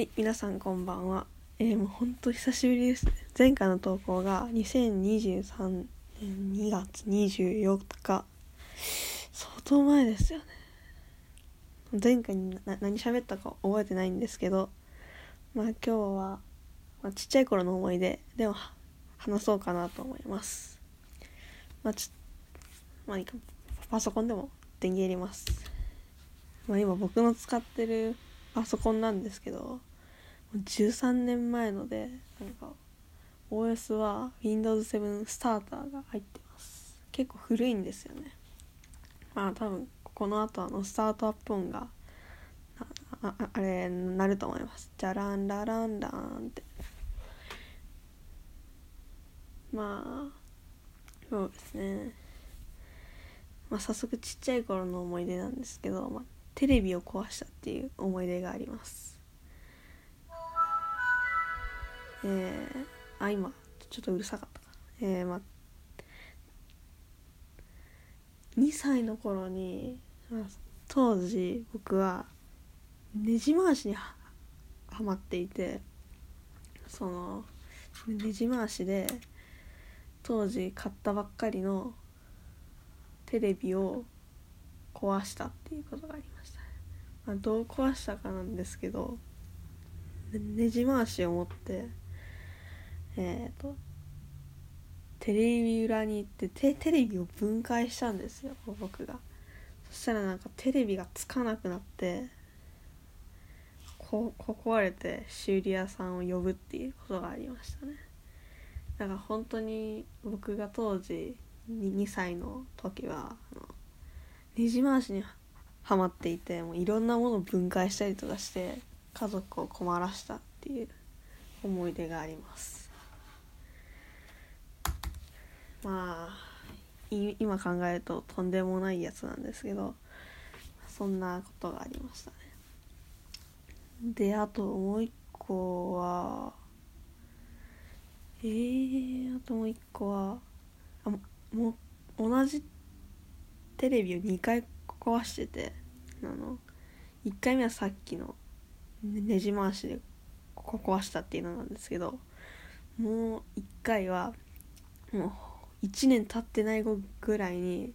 はい、皆さんこんばんは。えー、もう本当久しぶりです。前回の投稿が2023年2月24日。相当前ですよね。前回にな何喋ったか覚えてないんですけど、まあ今日は、まあ、ちっちゃい頃の思い出でも話そうかなと思います。まあちまあいいか。パソコンでも電源入れます。まあ今僕の使ってるパソコンなんですけど13年前のでなんか OS は Windows 7スターターが入ってます。結構古いんですよね。まあ多分この後あのスタートアップ音があああれなると思います。じゃらんららんらんって。まあそうですね。まあ早速ちっちゃい頃の思い出なんですけど、まあ、テレビを壊したっていう思い出があります。えー、あ今ちょっとうるさかったか。えー、まあ2歳の頃に、あ、当時僕はねじ回しにはまっていてそのねじ回しで当時買ったばっかりのテレビを壊したっていうことがありました、まあ、どう壊したかなんですけどねじ回しを持ってえっ、ー、とテレビ裏に行ってテテレビを分解したんですよ僕が。そしたらなんかテレビがつかなくなってここ壊れて修理屋さんを呼ぶっていうことがありましたね。だから本当に僕が当時 2, 2歳の時はあのねじ回しにはまっていてもういろんなものを分解したりとかして家族を困らしたっていう思い出があります。まあ今考えるととんでもないやつなんですけどそんなことがありましたね。であともう一個はえー、あともう一個はあもう同じテレビを2回壊しててあの1回目はさっきのねじ回しで壊したっていうのなんですけどもう1回はもう1年経ってない後ぐらいに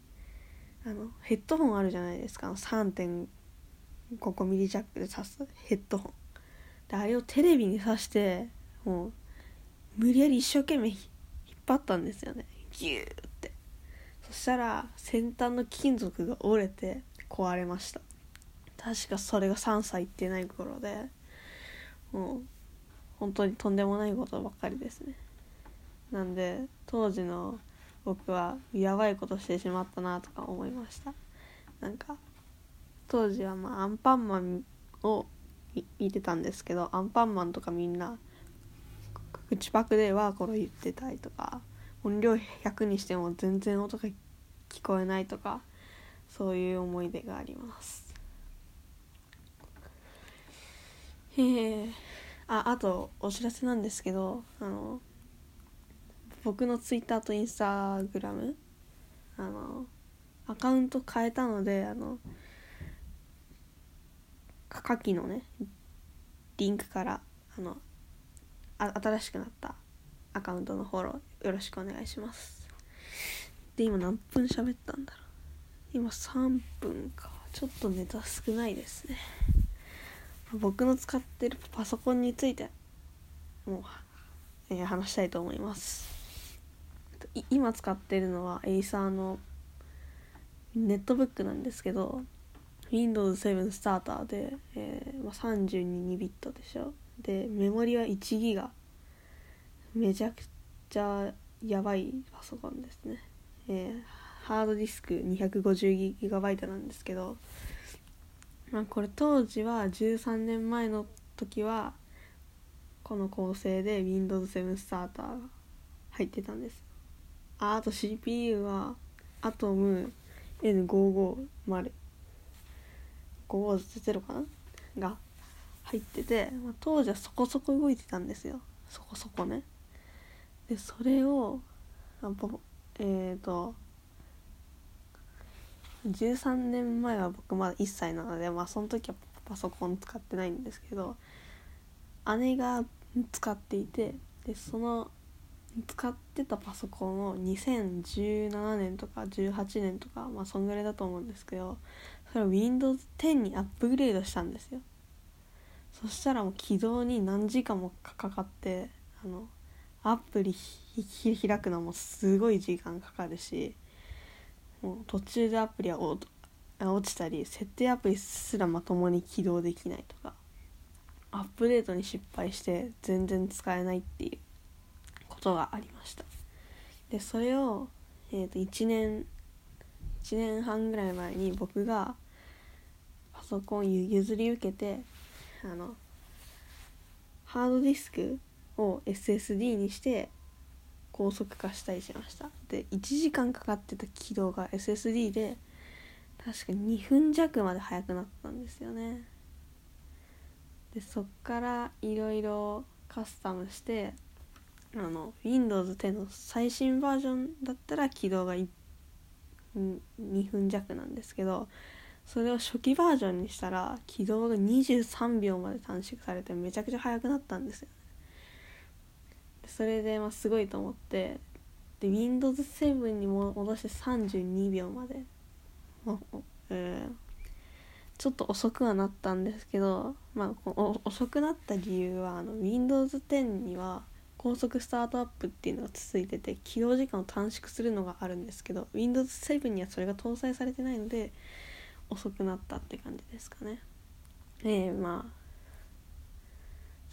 あのヘッドホンあるじゃないですか。3.5ミリジャックで挿す。ヘッドホン。であれをテレビに挿してもう無理やり一生懸命引っ張ったんですよね。ギューって。そしたら先端の金属が折れて壊れました。確かそれが3歳いってない頃でもう本当にとんでもないことばっかりですね。なんで当時の僕はやばいことしてしまったなとか思いました。なんか当時はまあアンパンマンを見てたんですけどアンパンマンとかみんな口パクでワーコロ言ってたりとか音量100にしても全然音が聞こえないとかそういう思い出があります。へえああとお知らせなんですけどあの僕のツイッターとインスタグラムあのアカウント変えたのであの下記のねリンクからあのあ新しくなったアカウントのフォローよろしくお願いします。で今何分喋ったんだろう。今3分か。ちょっとネタ少ないですね。僕の使ってるパソコンについてもう、話したいと思います。今使ってるのはエイサーのネットブックなんですけど Windows 7スターターで、えーまあ、32ビットでしょ。でメモリは1ギガ。めちゃくちゃやばいパソコンですね、えー、ハードディスク 250GB なんですけどまあ、これ当時は13年前の時はこの構成で Windows 7スターターが入ってたんですああと CPU は Atom N550 550かな？が入ってて、まあ、当時はそこそこ動いてたんですよ。そこそこね。でそれをえっ、ー、と13年前は僕まだ1歳なのでまあその時はパソコン使ってないんですけど姉が使っていてでその使ってたパソコンを2017年とか18年とかまあそんぐらいだと思うんですけどそれを Windows10 にアップグレードしたんですよ。そしたらもう起動に何時間もかかってあのアプリ開くのもすごい時間かかるしもう途中でアプリは落ちたり設定アプリすらまともに起動できないとかアップデートに失敗して全然使えないっていう。ことがありました。でそれを、えー、と1年1年半ぐらい前に僕がパソコン譲り受けてあのハードディスクを SSD にして高速化したりしました。で1時間かかってた起動が SSD で確か2分弱まで速くなったんですよね。でそっからいろいろカスタムしてあの Windows 10の最新バージョンだったら起動が2分弱なんですけどそれを初期バージョンにしたら起動が23秒まで短縮されてめちゃくちゃ速くなったんですよね。それでまあすごいと思ってで Windows7 に戻して32秒まで、えー、ちょっと遅くはなったんですけど、まあ、遅くなった理由はあの Windows10 には高速スタートアップっていうのが続いてて起動時間を短縮するのがあるんですけど Windows7 にはそれが搭載されてないので遅くなったって感じですかね。えー、まあ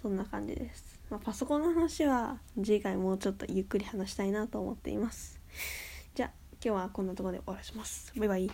そんな感じです、まあ、パソコンの話は次回もうちょっとゆっくり話したいなと思っています。じゃあ今日はこんなところで終わらします。バイバイ。